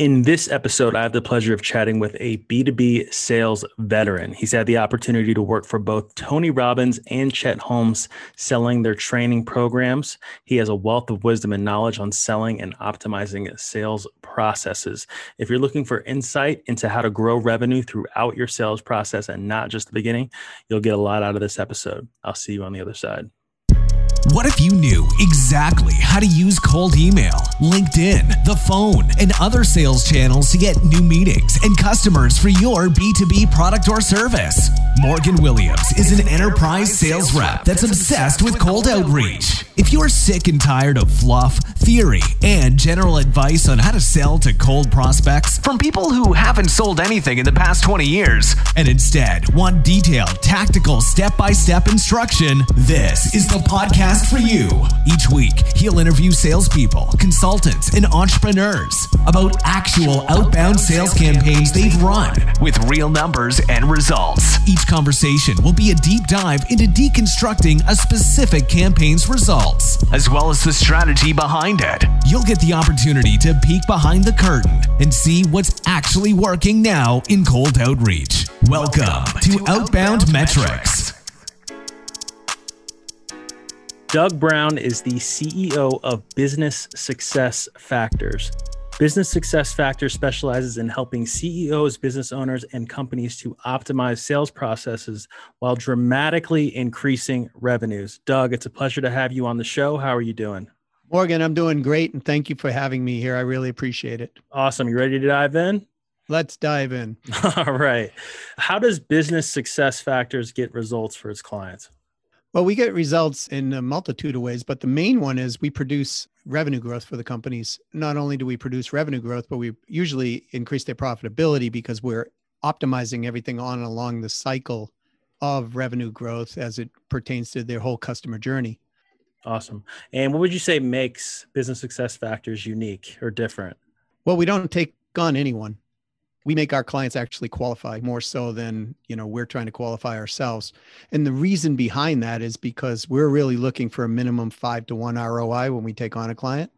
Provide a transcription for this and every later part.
In this episode, I have the pleasure of chatting with a B2B sales veteran. He's had the opportunity to work for both Tony Robbins and Chet Holmes selling their training programs. He has a wealth of wisdom and knowledge on selling and optimizing sales processes. If you're looking for insight into how to grow revenue throughout your sales process and not just the beginning, you'll get a lot out of this episode. I'll see you on the other side. What if you knew exactly how to use cold email, LinkedIn, the phone, and other sales channels to get new meetings and customers for your B2B product or service? Morgan Williams is an enterprise sales rep that's obsessed with cold outreach. If you're sick and tired of fluff, theory, and general advice on how to sell to cold prospects from people who haven't sold anything in the past 20 years, and instead want detailed, tactical, step by step instruction, this is the podcast for you. Each week, he'll interview salespeople, consultants, and entrepreneurs about actual outbound sales campaigns they've run with real numbers and results. Each conversation will be a deep dive into deconstructing a specific campaign's results, as well as the strategy behind it. You'll get the opportunity to peek behind the curtain and see what's actually working now in cold outreach. Welcome to Outbound Metrics. Doug Brown is the CEO of Business Success Factors. Business Success Factors specializes in helping CEOs, business owners, and companies to optimize sales processes while dramatically increasing revenues. Doug, it's a pleasure to have you on the show. How are you doing? Morgan, I'm doing great, and thank you for having me here. I really appreciate it. Awesome. You ready to dive in? Let's dive in. All right. How does Business Success Factors get results for its clients? Well, we get results in a multitude of ways, but the main one is we produce revenue growth for the companies. Not only do we produce revenue growth, but we usually increase their profitability because we're optimizing everything on and along the cycle of revenue growth as it pertains to their whole customer journey. Awesome. And what would you say makes business success factors unique or different? Well, we don't take on anyone we make our clients actually qualify more so than you know we're trying to qualify ourselves. And the reason behind that is because we're really looking for a minimum five to one roi when we take on a client.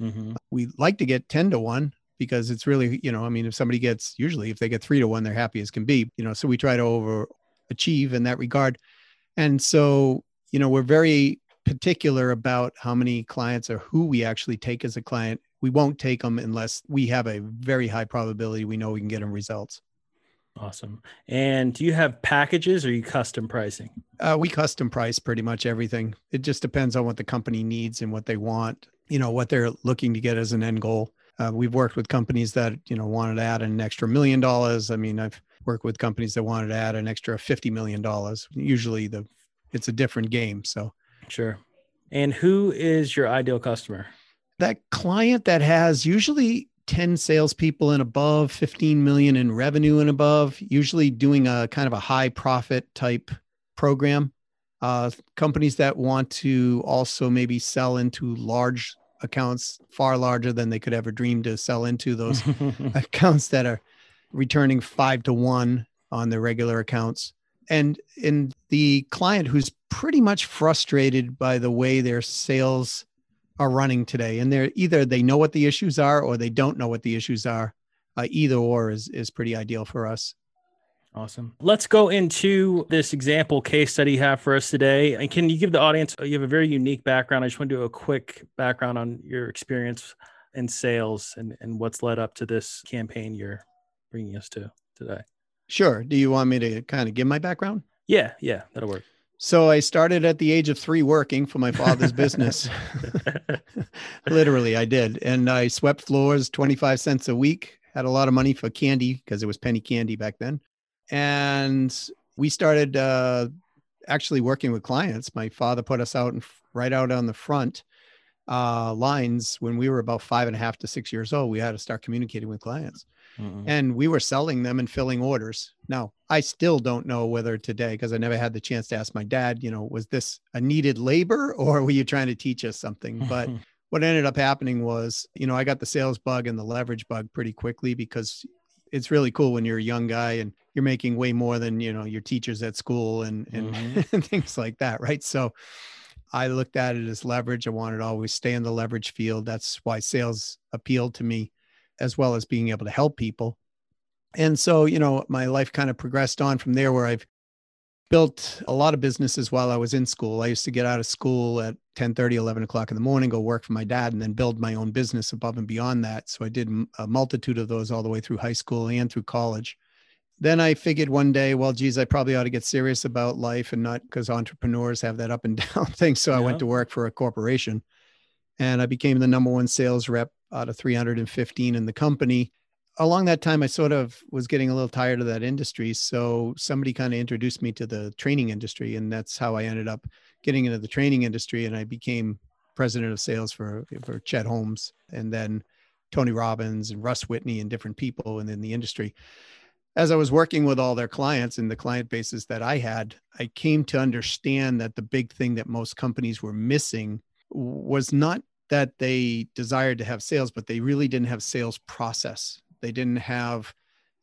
Mm-hmm. we like to get 10 to one because it's really you know i mean if somebody gets usually if they get three to one they're happy as can be you know so we try to over achieve in that regard. And so you know we're very particular about how many clients or who we actually take as a client we won't take them unless we have a very high probability we know we can get them results. Awesome. And do you have packages or you custom pricing? Uh, we custom price pretty much everything. It just depends on what the company needs and what they want, you know, what they're looking to get as an end goal. Uh, we've worked with companies that, you know, wanted to add an extra million dollars. I mean, I've worked with companies that wanted to add an extra $50 million. Usually the, it's a different game. So sure. And who is your ideal customer? That client that has usually 10 salespeople and above, 15 million in revenue and above, usually doing a kind of a high profit type program. Uh, companies that want to also maybe sell into large accounts, far larger than they could ever dream to sell into those accounts that are returning five to one on their regular accounts. And in the client who's pretty much frustrated by the way their sales are running today and they're either they know what the issues are or they don't know what the issues are. Uh, either or is is pretty ideal for us. Awesome. Let's go into this example case study you have for us today. And can you give the audience you have a very unique background. I just want to do a quick background on your experience in sales and, and what's led up to this campaign you're bringing us to today. Sure. Do you want me to kind of give my background? Yeah yeah that'll work so I started at the age of three working for my father's business. Literally, I did. And I swept floors 25 cents a week, had a lot of money for candy because it was penny candy back then. And we started uh, actually working with clients. My father put us out and right out on the front uh, lines when we were about five and a half to six years old. We had to start communicating with clients. Mm-hmm. And we were selling them and filling orders. Now, I still don't know whether today, because I never had the chance to ask my dad, you know, was this a needed labor or were you trying to teach us something? But what ended up happening was, you know, I got the sales bug and the leverage bug pretty quickly because it's really cool when you're a young guy and you're making way more than, you know, your teachers at school and, and, mm-hmm. and things like that. Right. So, I looked at it as leverage. I wanted to always stay in the leverage field. That's why sales appealed to me as well as being able to help people. And so, you know, my life kind of progressed on from there where I've built a lot of businesses while I was in school. I used to get out of school at 10 30, 11 o'clock in the morning, go work for my dad, and then build my own business above and beyond that. So I did a multitude of those all the way through high school and through college. Then I figured one day, well, geez, I probably ought to get serious about life and not because entrepreneurs have that up and down thing. So yeah. I went to work for a corporation and I became the number one sales rep out of 315 in the company. Along that time, I sort of was getting a little tired of that industry. So somebody kind of introduced me to the training industry. And that's how I ended up getting into the training industry. And I became president of sales for, for Chet Holmes and then Tony Robbins and Russ Whitney and different people in the industry. As I was working with all their clients and the client bases that I had, I came to understand that the big thing that most companies were missing was not that they desired to have sales, but they really didn't have sales process. They didn't have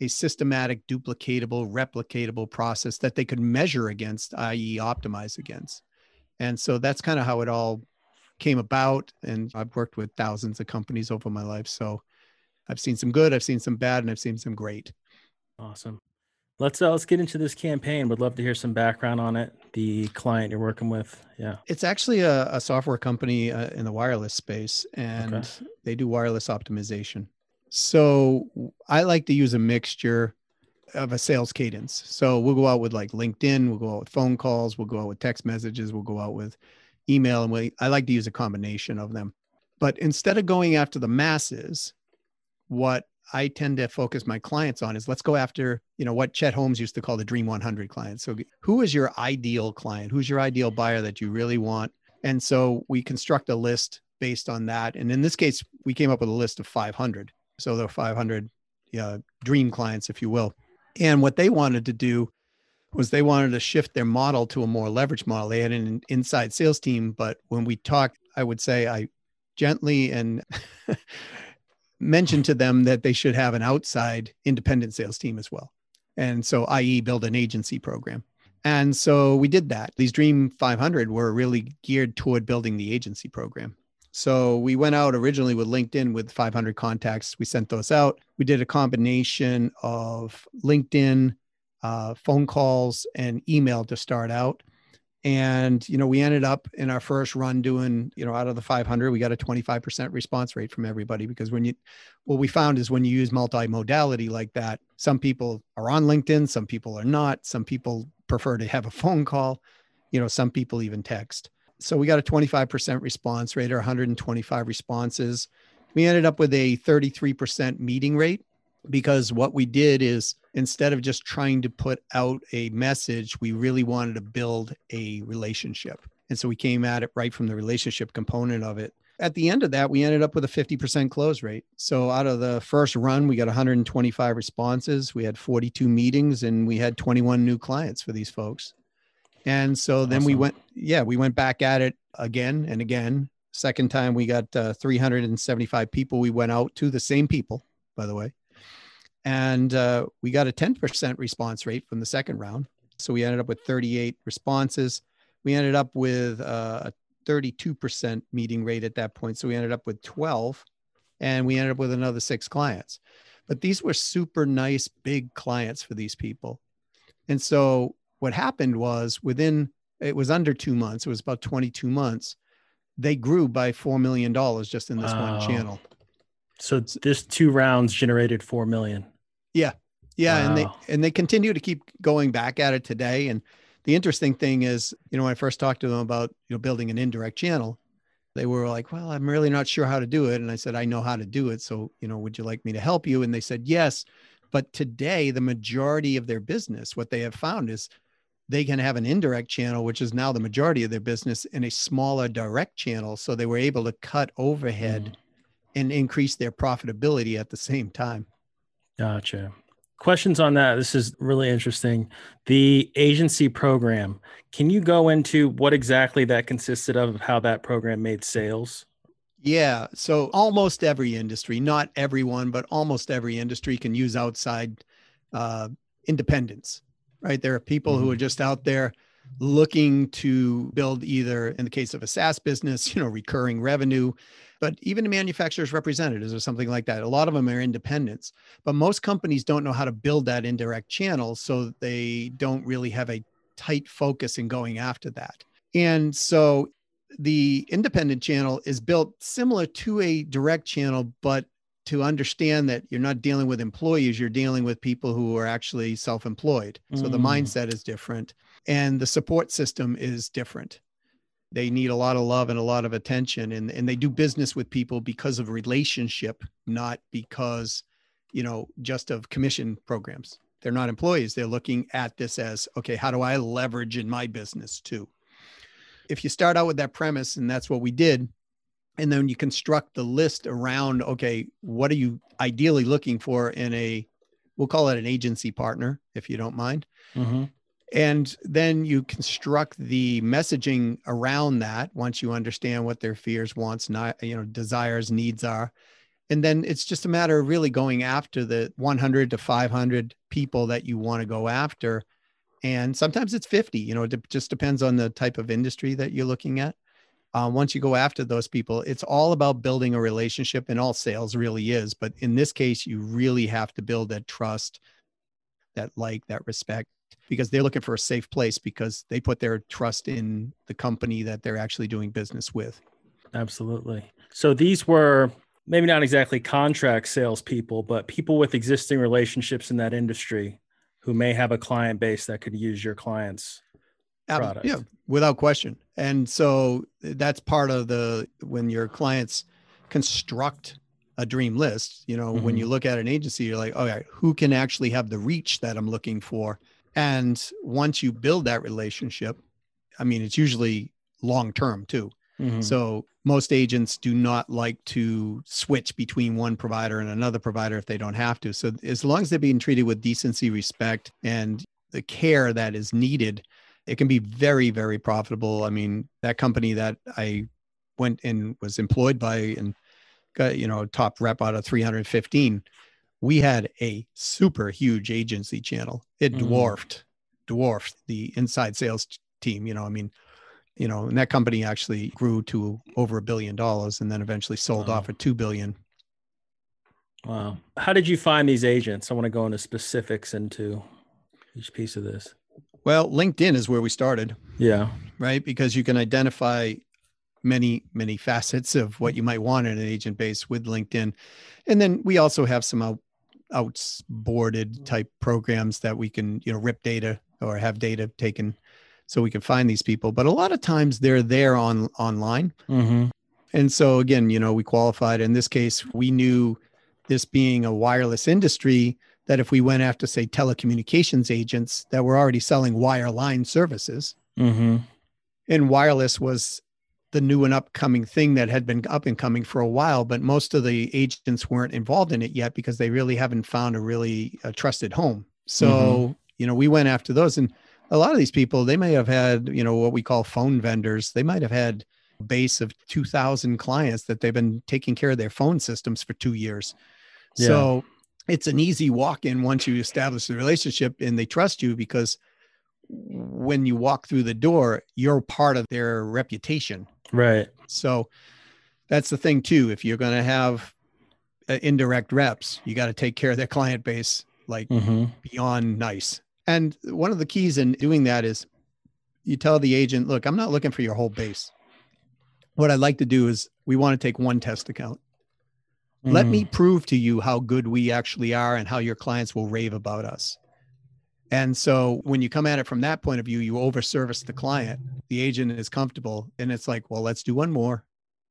a systematic, duplicatable, replicatable process that they could measure against, i.e., optimize against. And so that's kind of how it all came about. And I've worked with thousands of companies over my life. So I've seen some good, I've seen some bad, and I've seen some great. Awesome. Let's uh, let's get into this campaign. Would love to hear some background on it. The client you're working with, yeah. It's actually a, a software company uh, in the wireless space, and okay. they do wireless optimization. So I like to use a mixture of a sales cadence. So we'll go out with like LinkedIn, we'll go out with phone calls, we'll go out with text messages, we'll go out with email, and we, I like to use a combination of them. But instead of going after the masses, what I tend to focus my clients on is let's go after, you know, what Chet Holmes used to call the Dream 100 clients. So, who is your ideal client? Who's your ideal buyer that you really want? And so we construct a list based on that. And in this case, we came up with a list of 500. So are 500 yeah, dream clients, if you will. And what they wanted to do was they wanted to shift their model to a more leverage model. They had an inside sales team, but when we talked, I would say I gently and mentioned to them that they should have an outside independent sales team as well. And so, i.e., build an agency program. And so we did that. These Dream 500 were really geared toward building the agency program. So we went out originally with LinkedIn with 500 contacts. We sent those out. We did a combination of LinkedIn, uh, phone calls, and email to start out and you know we ended up in our first run doing you know out of the 500 we got a 25% response rate from everybody because when you what we found is when you use multi-modality like that some people are on linkedin some people are not some people prefer to have a phone call you know some people even text. So we got a 25% response rate or 125 responses. We ended up with a 33% meeting rate because what we did is instead of just trying to put out a message, we really wanted to build a relationship. And so we came at it right from the relationship component of it. At the end of that, we ended up with a 50% close rate. So out of the first run, we got 125 responses. We had 42 meetings and we had 21 new clients for these folks. And so then we went, yeah, we went back at it again and again. Second time, we got uh, 375 people. We went out to the same people, by the way and uh, we got a 10% response rate from the second round. So we ended up with 38 responses. We ended up with uh, a 32% meeting rate at that point. So we ended up with 12 and we ended up with another six clients. But these were super nice, big clients for these people. And so what happened was within, it was under two months, it was about 22 months, they grew by $4 million just in this wow. one channel. So this two rounds generated 4 million. Yeah. Yeah. Wow. And they and they continue to keep going back at it today. And the interesting thing is, you know, when I first talked to them about, you know, building an indirect channel, they were like, Well, I'm really not sure how to do it. And I said, I know how to do it. So, you know, would you like me to help you? And they said, Yes. But today, the majority of their business, what they have found is they can have an indirect channel, which is now the majority of their business, and a smaller direct channel. So they were able to cut overhead mm. and increase their profitability at the same time. Gotcha. Questions on that? This is really interesting. The agency program, can you go into what exactly that consisted of, how that program made sales? Yeah. So almost every industry, not everyone, but almost every industry can use outside uh, independence right? There are people mm-hmm. who are mm-hmm. just out there looking to build either in the case of a SaaS business, you know, recurring revenue, but even the manufacturers representatives or something like that. A lot of them are independents, but most companies don't know how to build that indirect channel. So they don't really have a tight focus in going after that. And so the independent channel is built similar to a direct channel, but to understand that you're not dealing with employees, you're dealing with people who are actually self employed. Mm. So the mm. mindset is different and the support system is different. They need a lot of love and a lot of attention, and, and they do business with people because of relationship, not because, you know, just of commission programs. They're not employees. They're looking at this as okay, how do I leverage in my business too? If you start out with that premise, and that's what we did, and then you construct the list around okay what are you ideally looking for in a we'll call it an agency partner if you don't mind mm-hmm. And then you construct the messaging around that once you understand what their fears wants not you know desires needs are. And then it's just a matter of really going after the 100 to 500 people that you want to go after. And sometimes it's 50 you know it just depends on the type of industry that you're looking at. Uh, once you go after those people, it's all about building a relationship, and all sales really is. But in this case, you really have to build that trust, that like, that respect, because they're looking for a safe place because they put their trust in the company that they're actually doing business with. Absolutely. So these were maybe not exactly contract salespeople, but people with existing relationships in that industry who may have a client base that could use your clients product. Yeah, without question. And so that's part of the when your clients construct a dream list, you know, mm-hmm. when you look at an agency, you're like, all right, who can actually have the reach that I'm looking for? And once you build that relationship, I mean, it's usually long term too. Mm-hmm. So most agents do not like to switch between one provider and another provider if they don't have to. So as long as they're being treated with decency, respect, and the care that is needed it can be very very profitable i mean that company that i went and was employed by and got you know top rep out of 315 we had a super huge agency channel it mm. dwarfed dwarfed the inside sales team you know i mean you know and that company actually grew to over a billion dollars and then eventually sold wow. off at 2 billion wow how did you find these agents i want to go into specifics into each piece of this well, LinkedIn is where we started. Yeah. Right. Because you can identify many, many facets of what you might want in an agent base with LinkedIn. And then we also have some out, outboarded type programs that we can, you know, rip data or have data taken so we can find these people. But a lot of times they're there on online. Mm-hmm. And so again, you know, we qualified. In this case, we knew this being a wireless industry that if we went after, say, telecommunications agents that were already selling wireline services, mm-hmm. and wireless was the new and upcoming thing that had been up and coming for a while, but most of the agents weren't involved in it yet because they really haven't found a really a trusted home. So, mm-hmm. you know, we went after those. And a lot of these people, they may have had, you know, what we call phone vendors. They might have had a base of 2000 clients that they've been taking care of their phone systems for two years. Yeah. So it's an easy walk in once you establish the relationship and they trust you because when you walk through the door, you're part of their reputation. Right. So that's the thing too. If you're going to have uh, indirect reps, you got to take care of their client base like mm-hmm. beyond nice. And one of the keys in doing that is you tell the agent, look, I'm not looking for your whole base. What I'd like to do is we want to take one test account. Mm. Let me mm. prove to you how good we actually are and how your clients will rave about us. And so when you come at it from that point of view, you overservice the client. The agent is comfortable and it's like, well, let's do one more.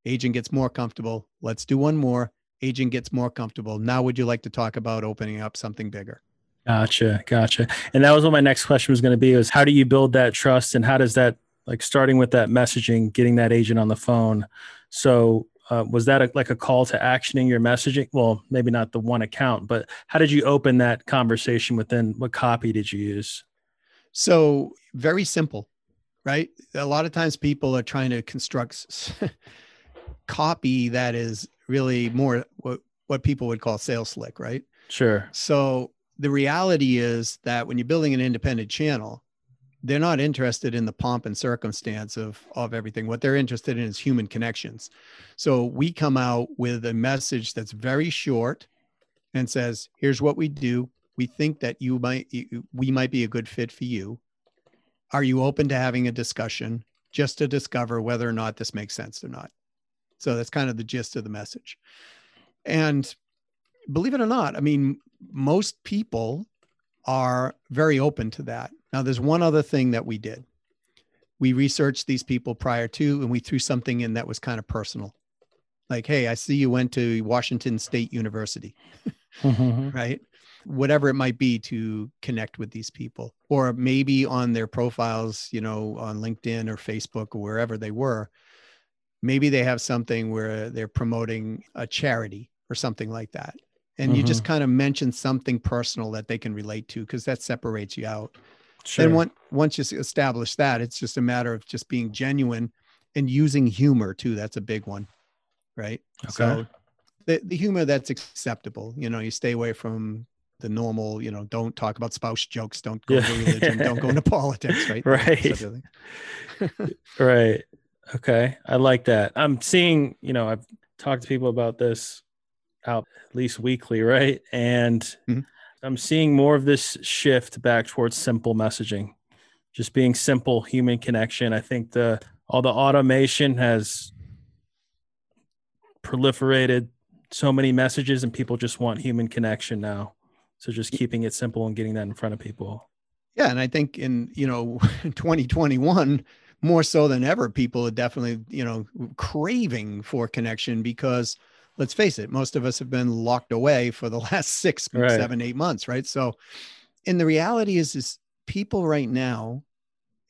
Agent gets more comfortable. Let's do one more. Agent gets more comfortable. Now, would you like to talk about opening up something bigger? Gotcha, gotcha. And that was what my next question was going to be: is how do you build that trust, and how does that like starting with that messaging, getting that agent on the phone? So uh, was that a, like a call to actioning your messaging? Well, maybe not the one account, but how did you open that conversation within? What copy did you use? So very simple, right? A lot of times people are trying to construct copy that is really more what what people would call sales slick, right? Sure. So the reality is that when you're building an independent channel, they're not interested in the pomp and circumstance of of everything. What they're interested in is human connections. So we come out with a message that's very short and says here's what we do. We think that you might we might be a good fit for you. Are you open to having a discussion just to discover whether or not this makes sense or not? So that's kind of the gist of the message. And believe it or not i mean most people are very open to that now, there's one other thing that we did. We researched these people prior to, and we threw something in that was kind of personal. Like, hey, I see you went to Washington State University, mm-hmm. right? Whatever it might be to connect with these people, or maybe on their profiles, you know, on LinkedIn or Facebook or wherever they were, maybe they have something where they're promoting a charity or something like that. And mm-hmm. you just kind of mention something personal that they can relate to because that separates you out. Sure. And once once you establish that, it's just a matter of just being genuine and using humor too. That's a big one, right? Okay. So the, the humor that's acceptable. You know, you stay away from the normal, you know, don't talk about spouse jokes, don't go yeah. religion, don't go into politics, right? Right. right. Okay. I like that. I'm seeing, you know, I've talked to people about this out at least weekly, right? And mm-hmm. I'm seeing more of this shift back towards simple messaging, just being simple human connection. I think the all the automation has proliferated so many messages and people just want human connection now. So just keeping it simple and getting that in front of people. Yeah, and I think in, you know, 2021 more so than ever people are definitely, you know, craving for connection because let's face it, most of us have been locked away for the last six, right. seven, eight months, right? So, and the reality is, is people right now,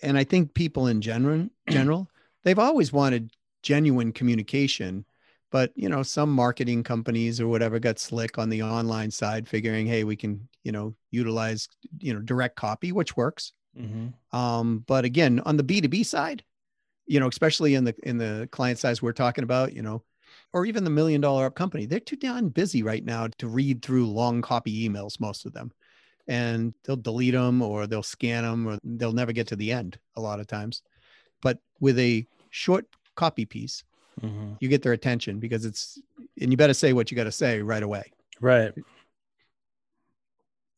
and I think people in general, general, they've always wanted genuine communication, but you know, some marketing companies or whatever got slick on the online side, figuring, hey, we can, you know, utilize, you know, direct copy, which works. Mm-hmm. Um, but again, on the B two B side, you know, especially in the in the client size we're talking about, you know, or even the million dollar up company, they're too damn busy right now to read through long copy emails, most of them. And they'll delete them or they'll scan them or they'll never get to the end a lot of times. But with a short copy piece, mm-hmm. you get their attention because it's, and you better say what you got to say right away. Right.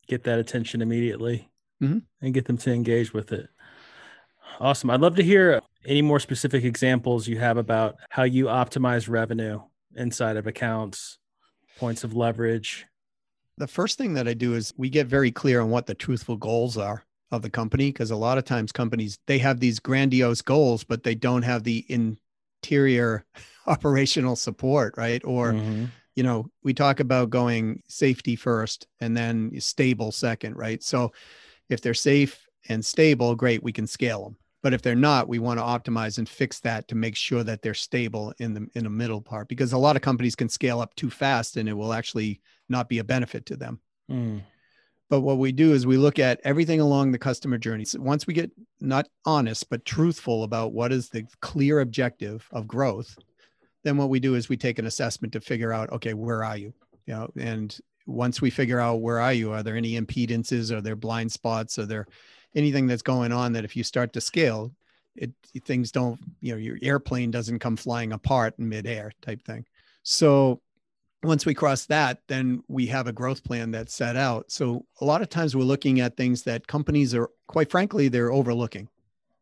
Get that attention immediately mm-hmm. and get them to engage with it. Awesome. I'd love to hear any more specific examples you have about how you optimize revenue inside of accounts, points of leverage. The first thing that I do is we get very clear on what the truthful goals are of the company because a lot of times companies they have these grandiose goals but they don't have the interior operational support, right? Or mm-hmm. you know, we talk about going safety first and then stable second, right? So if they're safe and stable, great, we can scale them but if they're not we want to optimize and fix that to make sure that they're stable in the in the middle part because a lot of companies can scale up too fast and it will actually not be a benefit to them. Mm. but what we do is we look at everything along the customer journey. So once we get not honest but truthful about what is the clear objective of growth then what we do is we take an assessment to figure out okay where are you? You know and once we figure out where are you are there any impedances are there blind spots are there anything that's going on that if you start to scale, it things don't, you know, your airplane doesn't come flying apart in midair type thing. So once we cross that, then we have a growth plan that's set out. So a lot of times we're looking at things that companies are quite frankly, they're overlooking.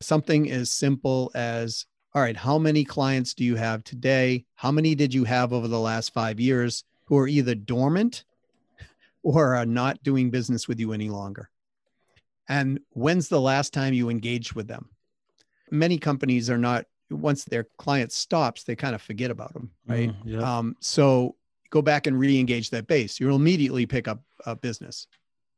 Something as simple as all right, how many clients do you have today? How many did you have over the last five years who are either dormant or are not doing business with you any longer? And when's the last time you engaged with them? Many companies are not, once their client stops, they kind of forget about them, right? Mm, yeah. um, so go back and re engage that base. You'll immediately pick up a business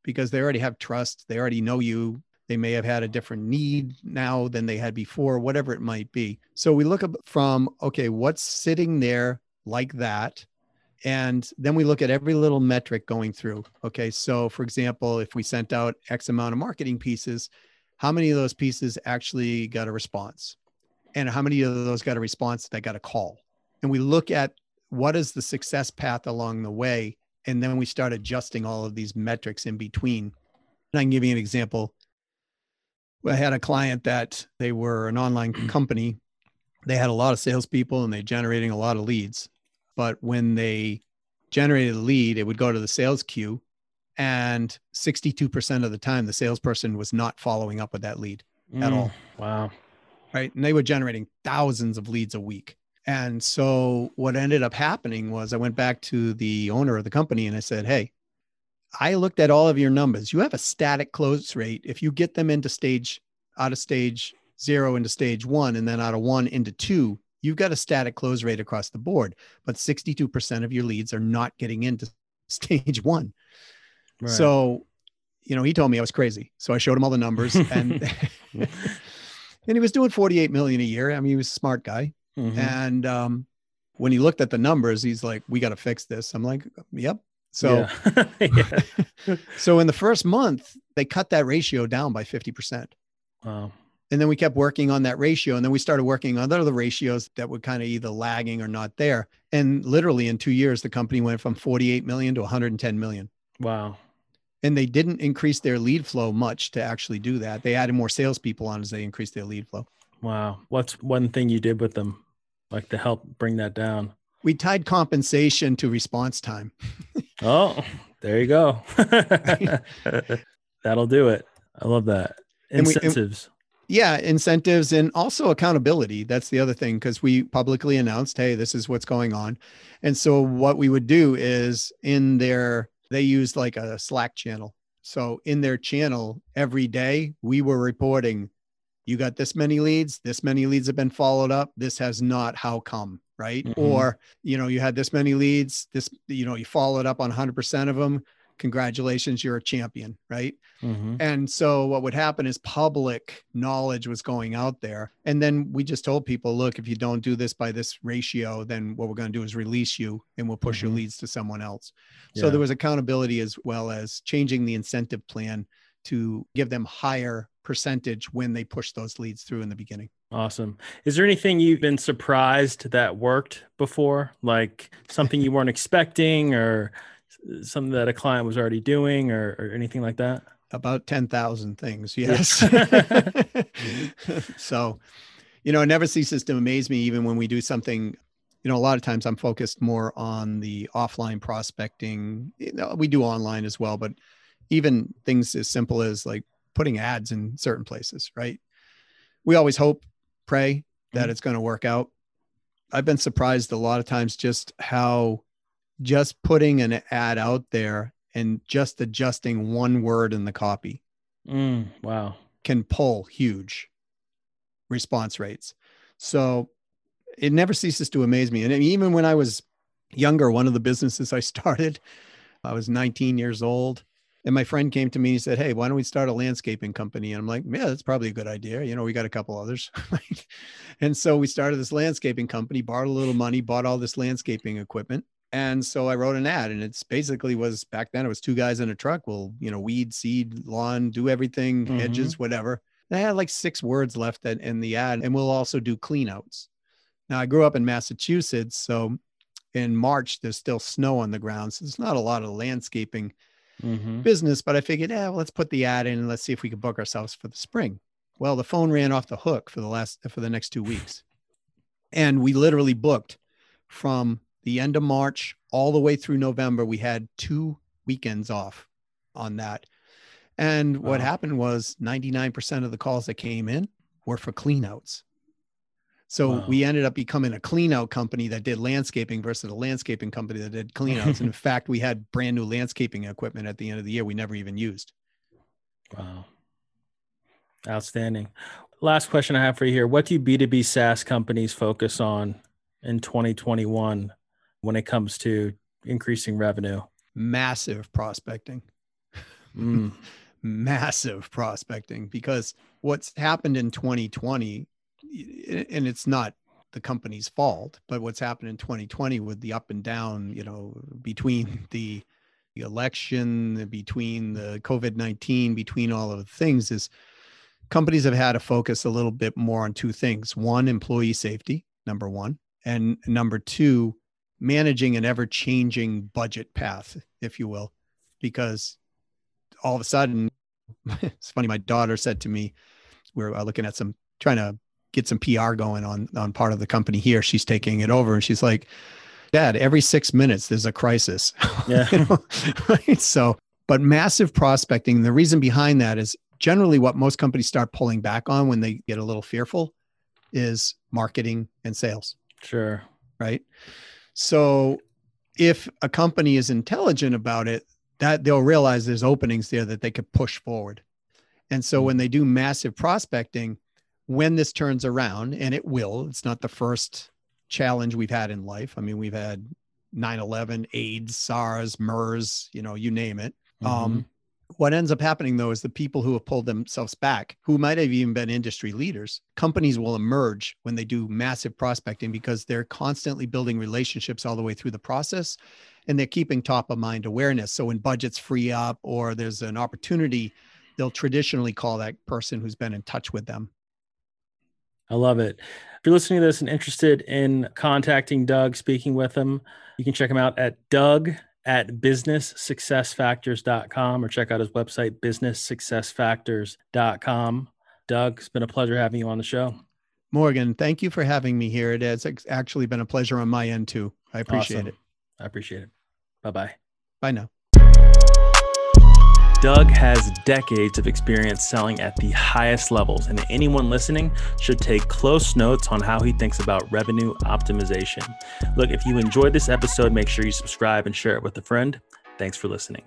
because they already have trust. They already know you. They may have had a different need now than they had before, whatever it might be. So we look up from, okay, what's sitting there like that? And then we look at every little metric going through. Okay. So, for example, if we sent out X amount of marketing pieces, how many of those pieces actually got a response? And how many of those got a response that got a call? And we look at what is the success path along the way. And then we start adjusting all of these metrics in between. And I can give you an example. I had a client that they were an online company. They had a lot of salespeople and they generating a lot of leads. But when they generated a lead, it would go to the sales queue. And 62% of the time, the salesperson was not following up with that lead mm, at all. Wow. Right. And they were generating thousands of leads a week. And so what ended up happening was I went back to the owner of the company and I said, Hey, I looked at all of your numbers. You have a static close rate. If you get them into stage out of stage zero into stage one, and then out of one into two, you've got a static close rate across the board. But 62% of your leads are not getting into stage one. Right. So, you know, he told me I was crazy. So I showed him all the numbers and and he was doing 48 million a year. I mean, he was a smart guy. Mm-hmm. And um, when he looked at the numbers, he's like, we got to fix this. I'm like, yep, so, yeah. so in the first month, they cut that ratio down by 50%. Wow. And then we kept working on that ratio. And then we started working on other ratios that were kind of either lagging or not there. And literally in two years, the company went from 48 million to 110 million. Wow. And they didn't increase their lead flow much to actually do that. They added more salespeople on as they increased their lead flow. Wow. What's one thing you did with them, like to help bring that down? we tied compensation to response time. oh, there you go. That'll do it. I love that. Incentives. We, yeah, incentives and also accountability. That's the other thing because we publicly announced, hey, this is what's going on. And so what we would do is in their, they used like a Slack channel. So in their channel every day, we were reporting, you got this many leads, this many leads have been followed up. This has not. How come? right? Mm-hmm. Or, you know, you had this many leads, this, you know, you followed up on 100% of them. Congratulations, you're a champion, right? Mm-hmm. And so what would happen is public knowledge was going out there. And then we just told people, look, if you don't do this by this ratio, then what we're going to do is release you and we'll push mm-hmm. your leads to someone else. Yeah. So there was accountability as well as changing the incentive plan to give them higher percentage when they push those leads through in the beginning. Awesome. Is there anything you've been surprised that worked before? Like something you weren't expecting or something that a client was already doing or, or anything like that? About 10,000 things. Yes. so, you know, it never ceases to amaze me, even when we do something. You know, a lot of times I'm focused more on the offline prospecting. You know, we do online as well, but even things as simple as like putting ads in certain places, right? We always hope pray that mm-hmm. it's going to work out. I've been surprised a lot of times just how just putting an ad out there and just adjusting one word in the copy. Mm, wow. Can pull huge response rates. So it never ceases to amaze me. And even when I was younger, one of the businesses I started, I was 19 years old. And my friend came to me and he said, Hey, why don't we start a landscaping company? And I'm like, Yeah, that's probably a good idea. You know, we got a couple others. and so we started this landscaping company, borrowed a little money, bought all this landscaping equipment. And so I wrote an ad, and it's basically was back then it was two guys in a truck. Will you know, weed, seed, lawn, do everything, mm-hmm. hedges, whatever. And I had like six words left in the ad, and we'll also do cleanouts. Now I grew up in Massachusetts, so in March there's still snow on the ground, so there's not a lot of landscaping mm-hmm. business. But I figured, yeah, well, let's put the ad in and let's see if we can book ourselves for the spring. Well, the phone ran off the hook for the last for the next two weeks, and we literally booked from the end of March all the way through November. We had two weekends off on that. And what wow. happened was 99% of the calls that came in were for cleanouts. So wow. we ended up becoming a cleanout company that did landscaping versus a landscaping company that did cleanouts. and in fact, we had brand new landscaping equipment at the end of the year we never even used. Wow. Outstanding. Last question I have for you here. What do B2B SaaS companies focus on in 2021 when it comes to increasing revenue? Massive prospecting. mm. massive prospecting because what's happened in 2020 and it's not the company's fault but what's happened in 2020 with the up and down you know between the, the election between the covid-19 between all of the things is companies have had to focus a little bit more on two things one employee safety number one and number two managing an ever changing budget path if you will because all of a sudden it's funny my daughter said to me we are uh, looking at some trying to get some PR going on on part of the company here. She's taking it over, and she's like, "Dad, every six minutes there's a crisis." Yeah. you know? right. So, but massive prospecting. The reason behind that is generally what most companies start pulling back on when they get a little fearful is marketing and sales. Sure. Right. So, if a company is intelligent about it, that they'll realize there's openings there that they could push forward. And so when mm. they do massive prospecting, when this turns around, and it will, it's not the first challenge we've had in life. I mean, we've had 9 11, AIDS, SARS, MERS, you know, you name it. Um, mm-hmm. Um, what ends up happening though is the people who have pulled themselves back, who might have even been industry leaders, companies will emerge when they do massive prospecting because they're constantly building relationships all the way through the process and they're keeping top of mind awareness. So when budgets free up or there's an opportunity they'll traditionally call that person who's been in touch with them. I love it. If you're listening to this and interested in contacting Doug, speaking with him, you can check him out at Doug at businesssuccessfactors.com or check out his website, businesssuccessfactors.com. Doug, it's been a pleasure having you on the show. Morgan, thank you for having me here. It has actually been a pleasure on my end too. I appreciate awesome. it. I appreciate it. Bye bye. Bye now. Doug has decades of experience selling at the highest levels, and anyone listening should take close notes on how he thinks about revenue optimization. Look, if you enjoyed this episode, make sure you subscribe and share it with a friend. Thanks for listening.